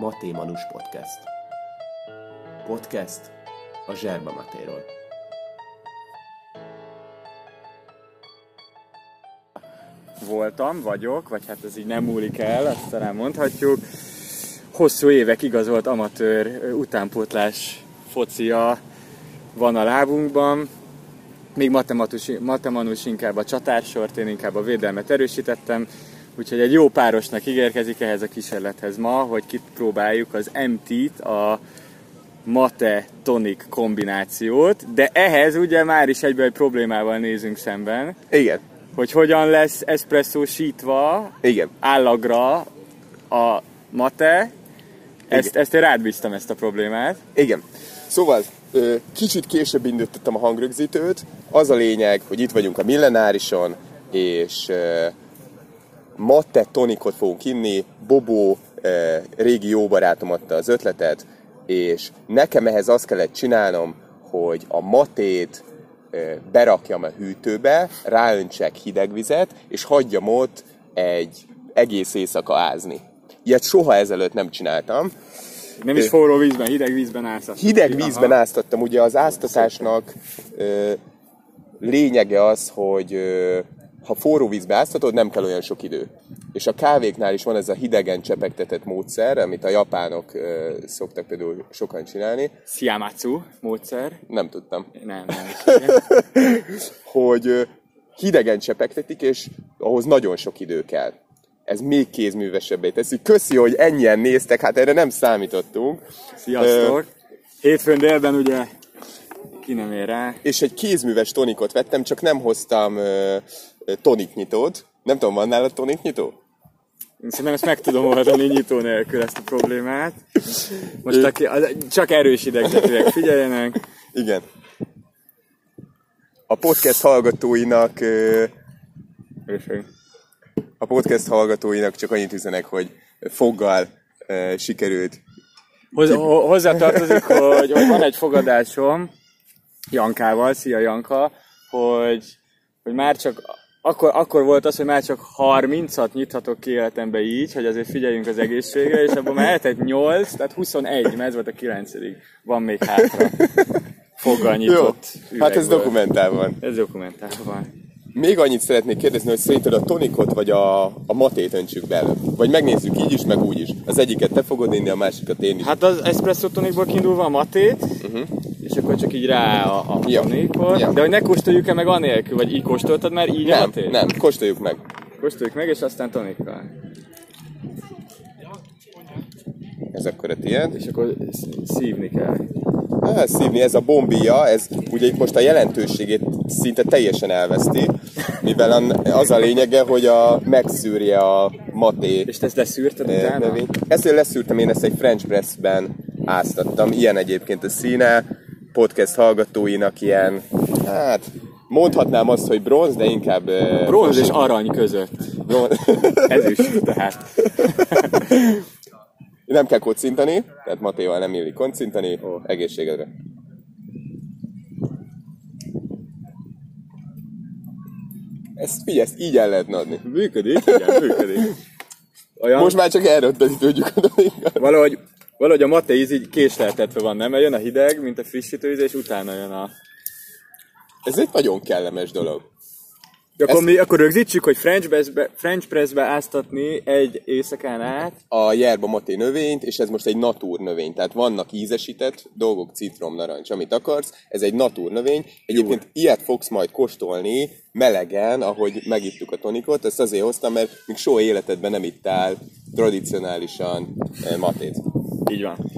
Maté Manus Podcast. Podcast a Zserba Matéról. voltam, vagyok, vagy hát ez így nem múlik el, azt talán mondhatjuk. Hosszú évek igazolt amatőr utánpótlás focia van a lábunkban. Még matematus, matemanus inkább a csatársort, én inkább a védelmet erősítettem. Úgyhogy egy jó párosnak ígérkezik ehhez a kísérlethez ma, hogy kipróbáljuk az MT-t, a mate tonik kombinációt, de ehhez ugye már is egyben egy problémával nézünk szemben, Igen, hogy hogyan lesz espresszósítva igen. állagra a mate. Ezt, ezt én rád bíztam ezt a problémát. Igen. Szóval kicsit később indítottam a hangrögzítőt. Az a lényeg, hogy itt vagyunk a millenárison, és matte tonikot fogunk inni. Bobó, ö, régi jó barátom adta az ötletet, és nekem ehhez azt kellett csinálnom, hogy a matét ö, berakjam a hűtőbe, ráöntsek hideg vizet, és hagyjam ott egy egész éjszaka ázni. Ilyet soha ezelőtt nem csináltam. Nem is forró vízben, hideg vízben állsz. Hideg vízben áztattam. Ugye az áztatásnak ö, lényege az, hogy ö, ha forró vízbe áztatod, nem kell olyan sok idő. És a kávéknál is van ez a hidegen csepegtetett módszer, amit a japánok ö, szoktak például sokan csinálni. Siamatsu módszer. Nem tudtam. Nem, nem. Hogy ö, hidegen csepegtetik, és ahhoz nagyon sok idő kell. Ez még kézművesebbé teszi. Köszi, hogy ennyien néztek, hát erre nem számítottunk. Sziasztok! Hétfőn délben ugye ki nem ér rá. és egy kézműves tonikot vettem, csak nem hoztam ö, ö, toniknyitót. Nem tudom, van nálad toniknyitó? Én Szerintem ezt meg tudom oldani nyitó nélkül ezt a problémát. Most aki, az- csak erős idegzetűek figyeljenek. Igen. A podcast hallgatóinak a podcast hallgatóinak csak annyit üzenek, hogy foggal sikerült. Hozzá, ho- hozzátartozik, hogy, hogy van egy fogadásom Jankával, szia Janka, hogy, hogy már csak akkor, akkor volt az, hogy már csak 30-at nyithatok ki életembe így, hogy azért figyeljünk az egészségre, és abban már eltett 8, tehát 21, mert ez volt a 9 Van még hátra. Foggal Jó, nyitott hát ez üvegből. dokumentál van. Ez dokumentálva van. Még annyit szeretnék kérdezni, hogy szerinted a tonikot vagy a, a matét öntsük be előbb? Vagy megnézzük így is, meg úgy is. Az egyiket te fogod inni, a másikat én is. Hát az espresso tonikból kiindulva a matét, uh-huh. és akkor csak így rá a, a Ja. tonikot. Ja. De hogy ne kóstoljuk-e meg anélkül, vagy így kóstoltad már így a nem, matét? nem, kóstoljuk meg. Kóstoljuk meg, és aztán tonikkal. Ez akkor a tiéd. És akkor sz- szívni kell. Hát szívni, ez a bombia, ez ugye itt most a jelentőségét szinte teljesen elveszti, mivel az a lényege, hogy a, megszűrje a maté És te ezt leszűrted eh, utána? növény. Ezért leszűrtem, én ezt egy French pressben áztattam. Ilyen egyébként a színe, podcast hallgatóinak ilyen, hát mondhatnám azt, hogy bronz, de inkább... eh, Bronz és arany között. bronz. Ezüst, tehát. nem kell kocintani, tehát matéval nem illik kocintani, oh. egészségedre. Ezt figyelj, ezt így el lehetne adni. Működik, igen, működik. Olyan, Most már csak erről tudjuk adni. valahogy, valahogy a mate íz így késleltetve van, nem? Mert jön a hideg, mint a frissítő íz, és utána jön a... Ez egy nagyon kellemes dolog. De akkor, mi, akkor rögzítsük, hogy French pressbe, French pressbe áztatni egy éjszakán át. A yerba maté növényt, és ez most egy natúr növény, tehát vannak ízesített dolgok, citrom, narancs, amit akarsz, ez egy natúr növény. Egyébként ilyet fogsz majd kóstolni melegen, ahogy megittuk a tonikot, ezt azért hoztam, mert még soha életedben nem ittál tradicionálisan eh, matét. Így van.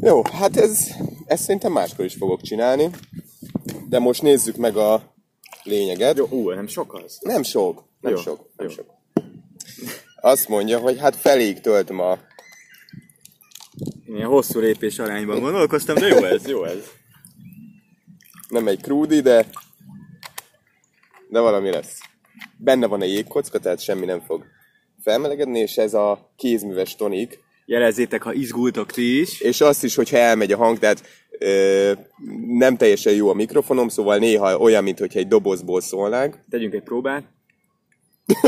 Jó, hát ez, ezt szerintem máskor is fogok csinálni, de most nézzük meg a lényeget. Jó, ú, nem sok az. Nem sok, nem Jó, sok, nem jó. sok. Azt mondja, hogy hát feléig töltöm a... Ilyen hosszú lépés arányban gondolkoztam, de jó ez, jó ez. Nem egy krúdi, de... De valami lesz. Benne van egy jégkocka, tehát semmi nem fog felmelegedni, és ez a kézműves tonik. Jelezzétek, ha izgultok ti is. És azt is, hogyha elmegy a hang, tehát nem teljesen jó a mikrofonom, szóval néha olyan, mintha egy dobozból szólnánk. Tegyünk egy próbát.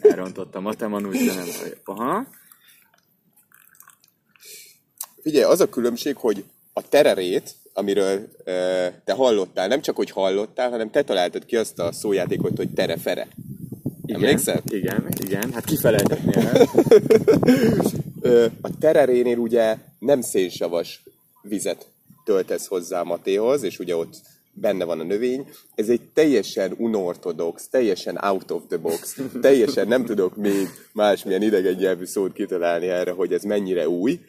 Elrontottam a temanus, de nem baj. Aha. Figyelj, az a különbség, hogy a tererét, amiről e, te hallottál, nem csak hogy hallottál, hanem te találtad ki azt a szójátékot, hogy tere-fere. Emlékszel? Igen, igen, hát kifelejtetnél. A tererénél ugye nem szénsavas vizet töltesz hozzá a matéhoz, és ugye ott benne van a növény. Ez egy teljesen unortodox, teljesen out of the box, teljesen nem tudok még másmilyen idegen nyelvű szót kitalálni erre, hogy ez mennyire új.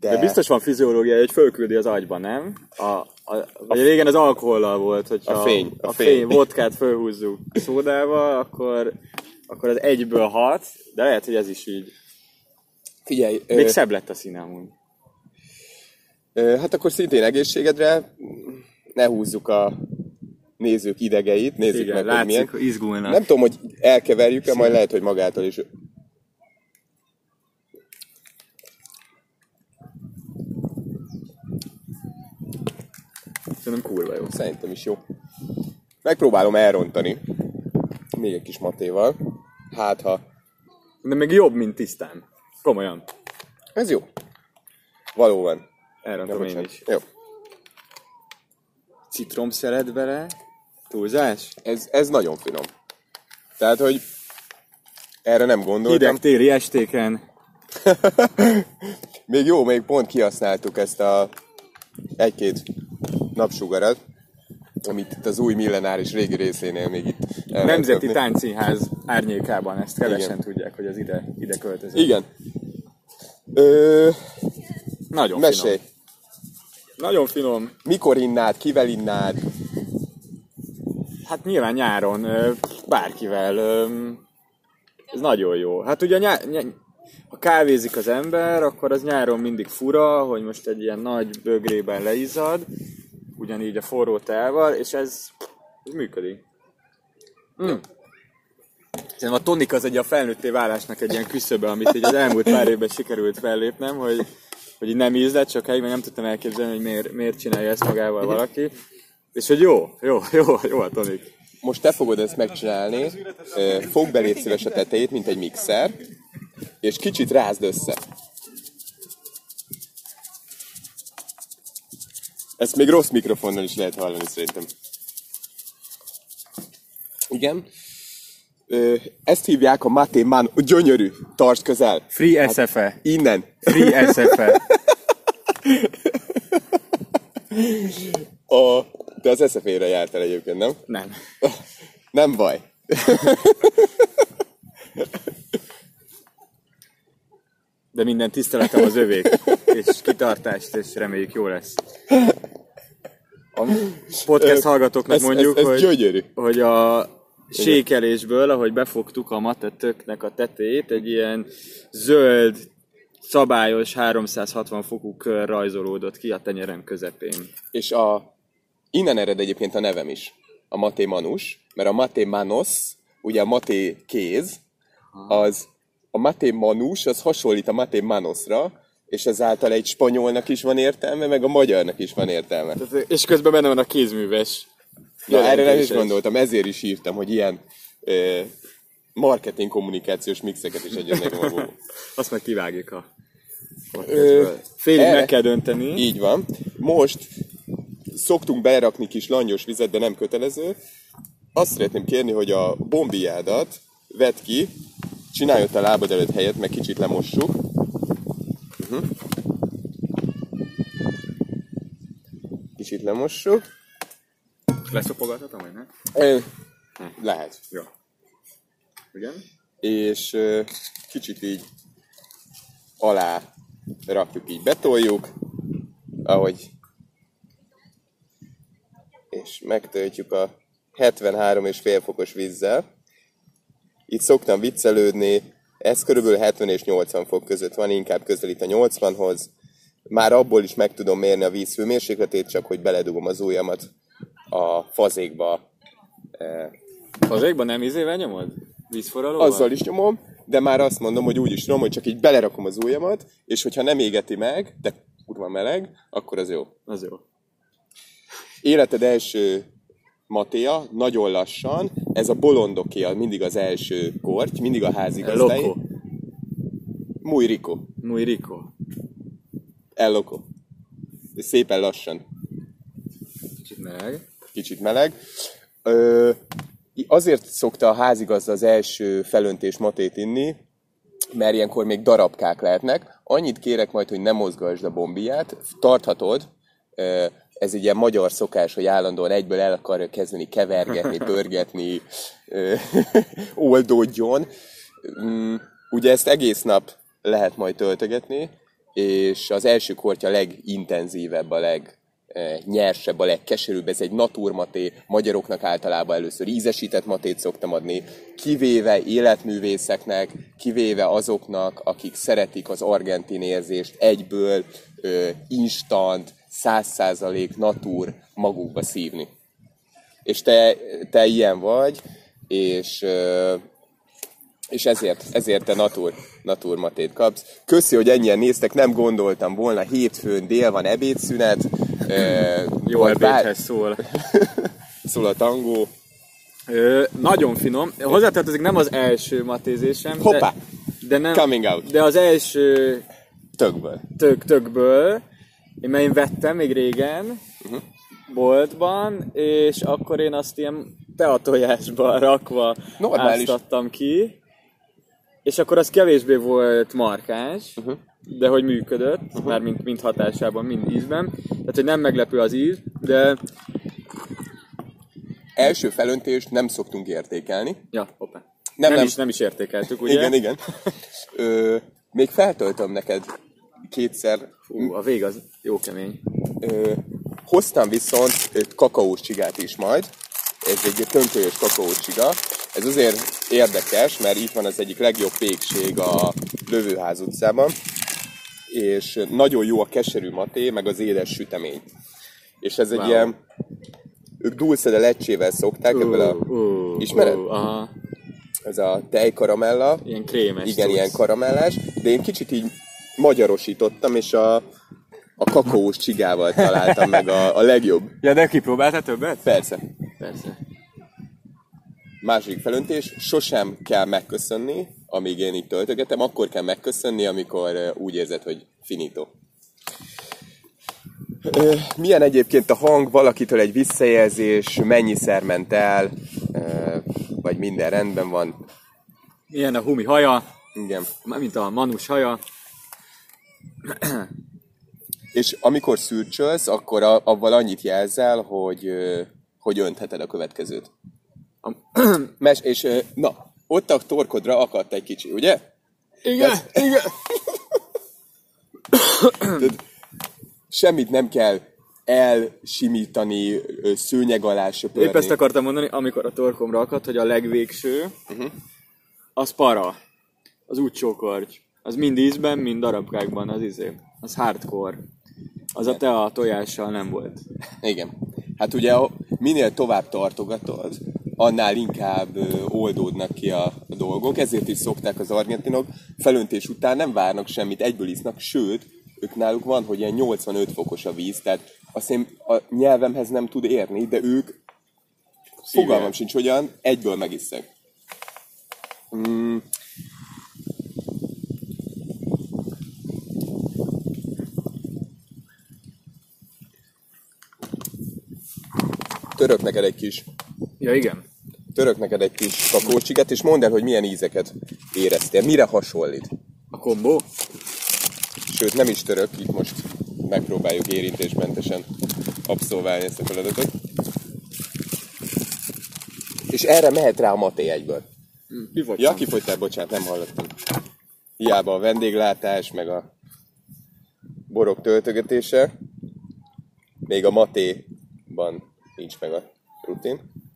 De, De biztos van fiziológia, hogy fölküldi az agyba, nem? A, a, vagy régen az alkohollal volt, hogy A fény, a a fény. fény, vodkát fölhúzzuk szódával, akkor, akkor az egyből hat, de lehet, hogy ez is így. Figyelj, Még ö, szebb lett a színe amúgy. ö, hát akkor szintén egészségedre ne húzzuk a nézők idegeit, nézzük Igen, meg, hogy látszik, milyen. hogy izgulnak. Nem tudom, hogy elkeverjük-e, majd lehet, hogy magától is. Szerintem kurva jó. Szerintem is jó. Megpróbálom elrontani. Még egy kis matéval. Hát, ha De még jobb, mint tisztán. Komolyan. ez jó. Valóban. Elrontom én is. Jó. Citrom szeret bele. Túlzás? Ez, ez nagyon finom. Tehát, hogy erre nem gondoltam. Hideg téli estéken. Még jó, még pont kihasználtuk ezt a egy-két napsugarat, amit itt az új millenáris régi részénél még itt Nemzeti. Táncszínház árnyékában ezt kevesen Igen. tudják, hogy az ide, ide költözik. Igen. Ö, Nagyon mesélj, finom. Nagyon finom. mikor innád, kivel innád? Hát nyilván nyáron bárkivel. Ez nagyon jó. Hát ugye nyá, nyá, ha kávézik az ember, akkor az nyáron mindig fura, hogy most egy ilyen nagy bögrében leizzad, ugyanígy a forró teával, és ez, ez működik. Mm. Szerintem a tonik az egy a felnőtté válásnak egy ilyen küszöbe, amit így az elmúlt pár évben sikerült fellépnem, hogy, hogy így nem ízlett sokáig, mert nem tudtam elképzelni, hogy miért, miért csinálja ezt magával valaki. És hogy jó, jó, jó, jó a tonik. Most te fogod ezt megcsinálni, fogd be légy szíves a tetejét, mint egy mixer, és kicsit rázd össze. Ezt még rossz mikrofonnal is lehet hallani szerintem. Igen. Ezt hívják a Maté Man, gyönyörű, tarts közel. Free SFE. Innen. Free SFE. A, te az eszefére jártál egyébként, nem? Nem. Nem baj. De minden tiszteletem az övék. És kitartást, és reméljük jó lesz. A podcast hallgatóknak Ez, mondjuk, ez, ez hogy, gyönyörű. hogy a sékelésből, ahogy befogtuk a matetöknek a tetejét, egy ilyen zöld, szabályos 360 fokú kör rajzolódott ki a tenyerem közepén. És a, innen ered egyébként a nevem is, a Maté Manus, mert a Maté Manos, ugye a Maté kéz, az a Maté Manus, az hasonlít a Maté Manosra, és ezáltal egy spanyolnak is van értelme, meg a magyarnak is van értelme. És közben benne van a kézműves. Na, erre nem is gondoltam, ezért is írtam, hogy ilyen ö, marketing kommunikációs mixeket is adjon a Google. Azt meg kivágjuk a Ö. Félig erre- meg kell dönteni. Így van. Most szoktunk belerakni kis langyos vizet, de nem kötelező. Azt szeretném kérni, hogy a bombiádat vedd ki, csinálj ott a lábad előtt helyet, meg kicsit lemossuk. Uh-huh. Kicsit lemossuk. Leszopogathatom, vagy nem? Ö, Lehet. Jó. Igen? És ö, kicsit így alá rakjuk, így betoljuk, ahogy és megtöltjük a 73,5 fokos vízzel. Itt szoktam viccelődni, ez körülbelül 70 és 80 fok között van, inkább közelít a 80-hoz. Már abból is meg tudom mérni a víz hőmérsékletét, csak hogy beledugom az ujjamat a fazékba. Az égben nem izével nyomod? Vízforralóval? Azzal is nyomom, de már azt mondom, hogy úgy is tudom, hogy csak így belerakom az ujjamat, és hogyha nem égeti meg, de kurva meleg, akkor az jó. Az jó. Életed első Matéa, nagyon lassan, ez a bolondoké mindig az első korty, mindig a házigazdái. Loco. Muy rico. Muy rico. Elloko. És szépen lassan. Kicsit meleg. Kicsit meleg. Ö, azért szokta a házigazda az első felöntés matét inni, mert ilyenkor még darabkák lehetnek. Annyit kérek majd, hogy ne mozgasd a bombiját, tarthatod, Ö, ez egy ilyen magyar szokás, hogy állandóan egyből el akarja kezdeni kevergetni, pörgetni, oldódjon. Mm, Ugye ezt egész nap lehet majd töltögetni, és az első kortya legintenzívebb, a legnyersebb, a legkeserűbb. Ez egy naturmaté, magyaroknak általában először ízesített matét szoktam adni, kivéve életművészeknek, kivéve azoknak, akik szeretik az argentin érzést egyből, instant, száz százalék natúr magukba szívni. És te, te ilyen vagy, és és ezért, ezért te natur matét kapsz. Köszi, hogy ennyien néztek, nem gondoltam volna, hétfőn dél van ebédszünet. Jó vagy bár- ebédhez szól. Szól a tangó. Ö, nagyon finom. Hozzátartozik nem az első matézésem. Hoppá! De, de nem, Coming out. De az első Tökből. tök, tökből, én, én vettem még régen, uh-huh. boltban, és akkor én azt ilyen teatojásba rakva Normális. áztattam ki, és akkor az kevésbé volt markáns, uh-huh. De hogy működött, uh-huh. már mint, mint hatásában, mind ízben. Tehát, hogy nem meglepő az íz, de... Első felöntést nem szoktunk értékelni. Ja, hoppá. Nem, Nem, nem. Is, nem is értékeltük, ugye? Igen, igen. Ö, még feltöltöm neked kétszer. Hú, a vég az jó kemény. Ö, hoztam viszont kakaós csigát is majd. Ez egy tönkölyös kakaós csiga. Ez azért érdekes, mert itt van az egyik legjobb pékség a Lövőház utcában. És nagyon jó a keserű maté, meg az édes sütemény. És ez egy Wow. ilyen... Ők dulce de lecsével szokták, ebből a... uh, Ismered? Uh, aha. Ez a tejkaramella. Ilyen krémes Igen, cucc. ilyen karamellás, de én kicsit így magyarosítottam, és a, a kakaós csigával találtam meg a, a legjobb. Ja, de kipróbáltál többet? Persze. Persze. Második felöntés, sosem kell megköszönni, amíg én itt töltögetem, akkor kell megköszönni, amikor úgy érzed, hogy finito. Milyen egyébként a hang, valakitől egy visszajelzés, mennyiszer ment el, vagy minden rendben van. Ilyen a humi haja, Igen. mint a manus haja. És amikor szürcsölsz, akkor a, avval annyit jelzel, hogy, hogy öntheted a következőt. A... Mes, és na, ott a torkodra akadt egy kicsi, ugye? Igen, igen. Tehát semmit nem kell elsimítani, szőnyeg alá söpörni. Épp ezt akartam mondani, amikor a torkomra akadt, hogy a legvégső, uh-huh. az para. Az útcsókorcs. Az mind ízben, mind darabkákban az izé. Az hardcore. Az a te a tojással nem volt. Igen. Hát ugye minél tovább tartogatod, annál inkább oldódnak ki a, dolgok, ezért is szokták az argentinok felöntés után nem várnak semmit, egyből isznak, sőt, ők náluk van, hogy ilyen 85 fokos a víz, tehát azt én a nyelvemhez nem tud érni, de ők fogalmam sincs, hogyan, egyből megisszák. Mm. Török neked egy kis Ja, igen. Török neked egy kis kakaócsiget, és mondd el, hogy milyen ízeket éreztél, mire hasonlít. A kombó? Sőt, nem is török, itt most megpróbáljuk érintésmentesen abszolválni ezt a feladatot. És erre mehet rá a maté egyből. Kifogytam. Ja, kifogytál, bocsánat, nem hallottam. Hiába a vendéglátás, meg a borok töltögetése, még a matéban nincs meg a rutin.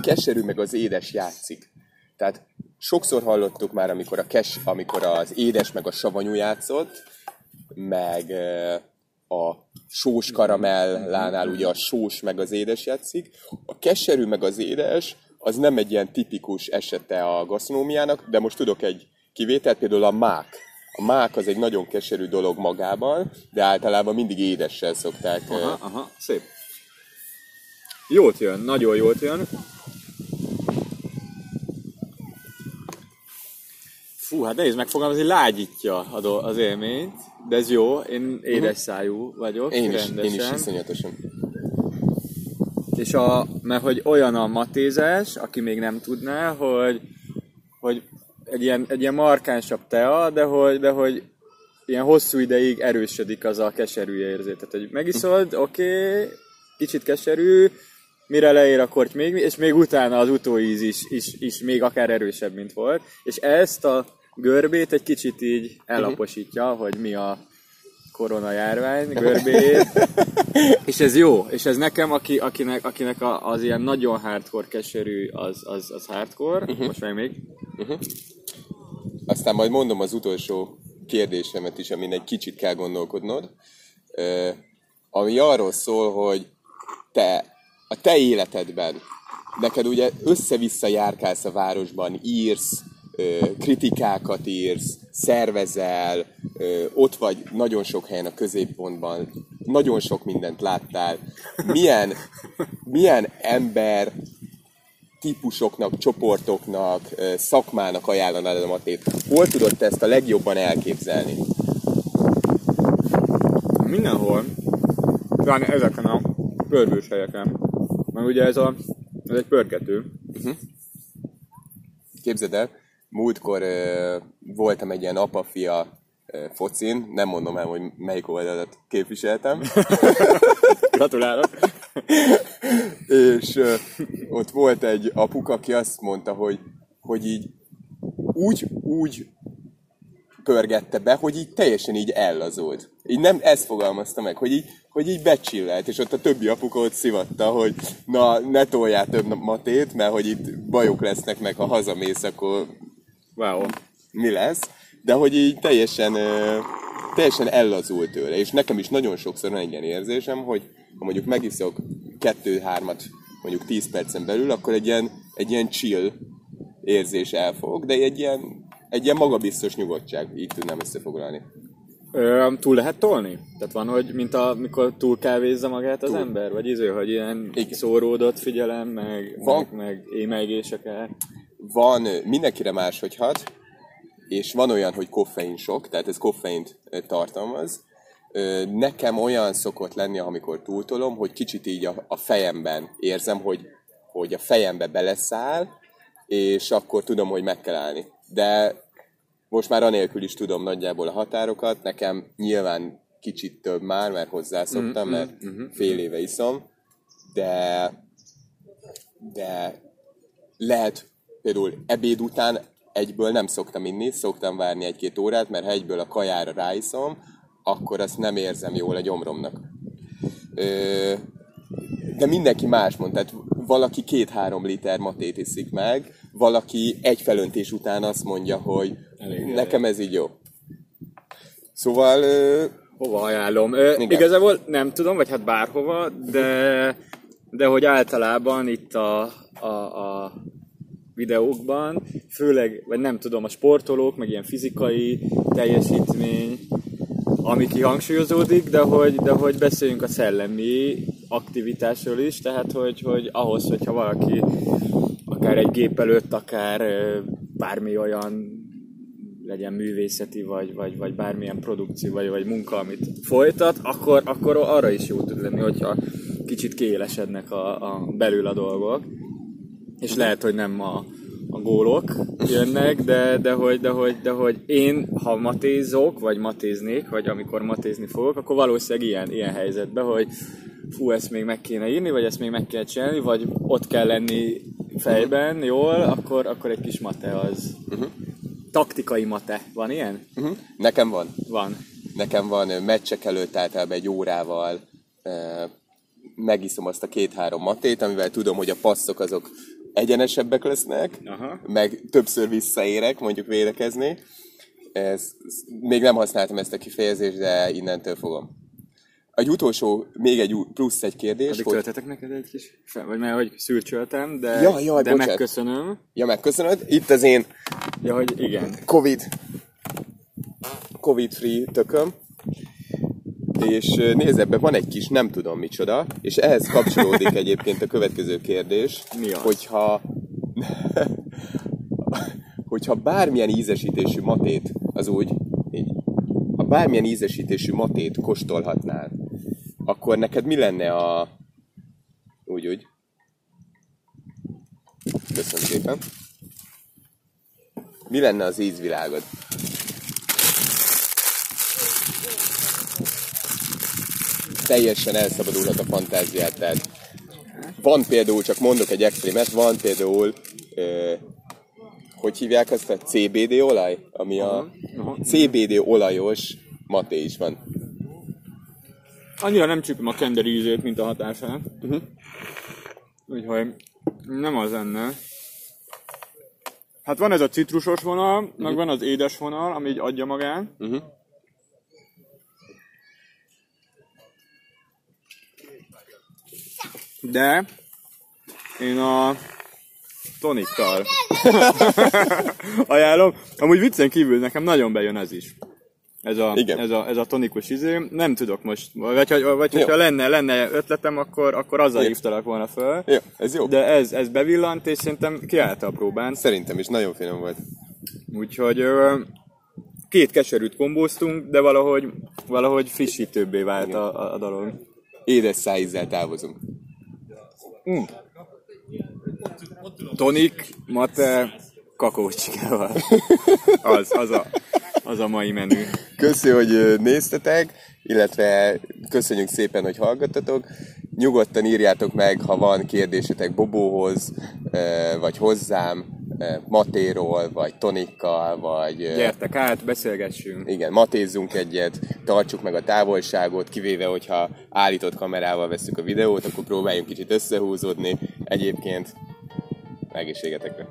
Keserű meg az édes játszik. Tehát sokszor hallottuk már, amikor, a kes, amikor az édes meg a savanyú játszott, meg a sós karamellánál ugye a sós meg az édes játszik. A keserű meg az édes az nem egy ilyen tipikus esete a gasztronómiának, de most tudok egy kivételt, például a mák. A mák az egy nagyon keserű dolog magában, de általában mindig édessel szokták. Aha, aha, szép. Jót jön, nagyon jót jön. Fú, hát nehéz megfogalmazni, lágyítja az élményt, de ez jó, én édes szájú vagyok, Én is, rendesen. én is iszonyatosan. És a, mert hogy olyan a matézás, aki még nem tudná, hogy, hogy egy ilyen, egy ilyen markánsabb tea, de hogy, de hogy ilyen hosszú ideig erősödik az a keserű érzet. Tehát, hogy megiszod, oké, okay, kicsit keserű, mire leér a korty még, és még utána az utóíz is, is, is még akár erősebb, mint volt. És ezt a görbét egy kicsit így ellaposítja, hogy mi a korona járvány görbéjét. és ez jó, és ez nekem, aki, akinek, akinek a, az ilyen nagyon hardcore keserű, az, az, az hardcore, uh-huh. most meg még. Aztán majd mondom az utolsó kérdésemet is, amin egy kicsit kell gondolkodnod, Ö, ami arról szól, hogy te a te életedben neked ugye össze-vissza járkálsz a városban, írsz, kritikákat írsz, szervezel, ott vagy nagyon sok helyen a középpontban, nagyon sok mindent láttál. Milyen, milyen ember típusoknak, csoportoknak, szakmának ajánlanád a matét? Hol tudod te ezt a legjobban elképzelni? Mindenhol, talán ezeken a pörgős helyeken. Mert ugye ez, a, ez egy pörgető. Képzeld el, múltkor ö, voltam egy ilyen apa-fia ö, focin, nem mondom el, hogy melyik oldalat képviseltem, Gratulálok! és ö, ott volt egy apuk, aki azt mondta, hogy, hogy így úgy, úgy pörgette be, hogy így teljesen így ellazult. Így nem ezt fogalmazta meg, hogy így, hogy így becsillelt, és ott a többi apuka ott szivatta, hogy na, ne toljál több matét, mert hogy itt bajok lesznek, meg ha hazamész, akkor Wow. mi lesz, de hogy így teljesen, teljesen ellazult tőle, és nekem is nagyon sokszor van egy ilyen érzésem, hogy ha mondjuk megiszok kettő-hármat mondjuk 10 percen belül, akkor egy ilyen, egy ilyen chill érzés elfog, de egy ilyen, egy ilyen magabiztos nyugodtság, így tudnám összefoglalni. Ö, túl lehet tolni? Tehát van, hogy mint amikor túl kávézza magát az Túl. ember? Vagy iző, hogy ilyen Igen. szóródott figyelem, meg, Van. meg, meg émelygés akár? Van, mindenkire máshogy hat, és van olyan, hogy koffein sok, tehát ez koffeint tartalmaz. Nekem olyan szokott lenni, amikor túltolom, hogy kicsit így a, a fejemben érzem, hogy, hogy a fejembe beleszáll, és akkor tudom, hogy meg kell állni. De most már anélkül is tudom nagyjából a határokat, nekem nyilván kicsit több már, mert hozzászoktam, mert fél éve iszom, de, de lehet például ebéd után egyből nem szoktam inni, szoktam várni egy-két órát, mert ha egyből a kajára ráiszom, akkor azt nem érzem jól a gyomromnak. Ö, de mindenki más mond, tehát valaki két-három liter matét iszik meg, valaki egy felöntés után azt mondja, hogy Elég, nekem ez így jó. Szóval ö, Hova ajánlom? Ö, Igen. igazából nem tudom, vagy hát bárhova, de, de hogy általában itt a, a, a videókban, főleg, vagy nem tudom, a sportolók, meg ilyen fizikai teljesítmény, ami kihangsúlyozódik, de hogy, de hogy beszéljünk a szellemi aktivitásról is, tehát hogy, hogy ahhoz, hogyha valaki akár egy gép előtt, akár bármi olyan legyen művészeti, vagy, vagy, vagy bármilyen produkció, vagy, vagy munka, amit folytat, akkor, akkor arra is jó tud lenni, hogyha kicsit kiélesednek a, a belül a dolgok. És lehet, hogy nem a, a gólok jönnek, de, de, hogy, de, hogy, de hogy én, ha matézok, vagy matéznék, vagy amikor matézni fogok, akkor valószínűleg ilyen, ilyen helyzetben, hogy fú, ezt még meg kéne írni, vagy ezt még meg kell csinálni, vagy ott kell lenni fejben jól, akkor, akkor egy kis mate az. Taktikai mate. Van ilyen? uh-huh. nekem van. Van. Nekem van meccsek előtt általában egy órával megiszom azt a két-három matét, amivel tudom, hogy a passzok azok egyenesebbek lesznek, Aha. meg többször visszaérek, mondjuk védekezni. Ez, még nem használtam ezt a kifejezést, de innentől fogom. Egy utolsó, még egy plusz egy kérdés, Addig hogy... töltetek neked egy kis, fel- vagy mert hogy szürcsöltem, de, Jaj, jaj, de bocsánat. megköszönöm. Ja, megköszönöd. Itt az én Ja, hogy igen. Covid Covid-free tököm. És nézd, ebben van egy kis nem tudom micsoda, és ehhez kapcsolódik egyébként a következő kérdés, Mi az? hogyha hogy hogyha bármilyen ízesítésű matét, az úgy, így, ha bármilyen ízesítésű matét kóstolhatnál, akkor neked mi lenne a... Úgy, úgy. Köszönöm szépen. Mi lenne az ízvilágod? Teljesen elszabadulhat a fantáziát, tehát van például, csak mondok egy extrémet, van például, ö, hogy hívják azt a CBD olaj? Ami a CBD olajos maté is van. Annyira nem csípem a kender ízét, mint a hatását. Uh-huh. Úgyhogy nem az lenne. Hát van ez a citrusos vonal, uh-huh. meg van az édes vonal, ami így adja magát. Uh-huh. De én a tonikkal ajánlom. Amúgy viccen kívül nekem nagyon bejön ez is. Ez a, Igen. ez a, ez a tonikus izé. Nem tudok most, vagy, vagy, vagy hogyha lenne, lenne ötletem, akkor, akkor azzal hívtalak volna föl. Jó, ez jó. De ez, ez bevillant, és szerintem kiállta a próbán. Szerintem is nagyon finom volt. Úgyhogy két keserűt kombóztunk, de valahogy, valahogy frissítőbbé vált a, a, a dolog. Édes szájízzel távozunk. Tonik, mate, kakaócsikával. Az, az a, az a mai menü. Köszi, hogy néztetek, illetve köszönjük szépen, hogy hallgattatok. Nyugodtan írjátok meg, ha van kérdésetek Bobóhoz, vagy hozzám, Matéról, vagy Tonikkal, vagy... Gyertek át, beszélgessünk. Igen, matézzunk egyet, tartsuk meg a távolságot, kivéve, hogyha állított kamerával veszük a videót, akkor próbáljunk kicsit összehúzódni. Egyébként egészségetekre!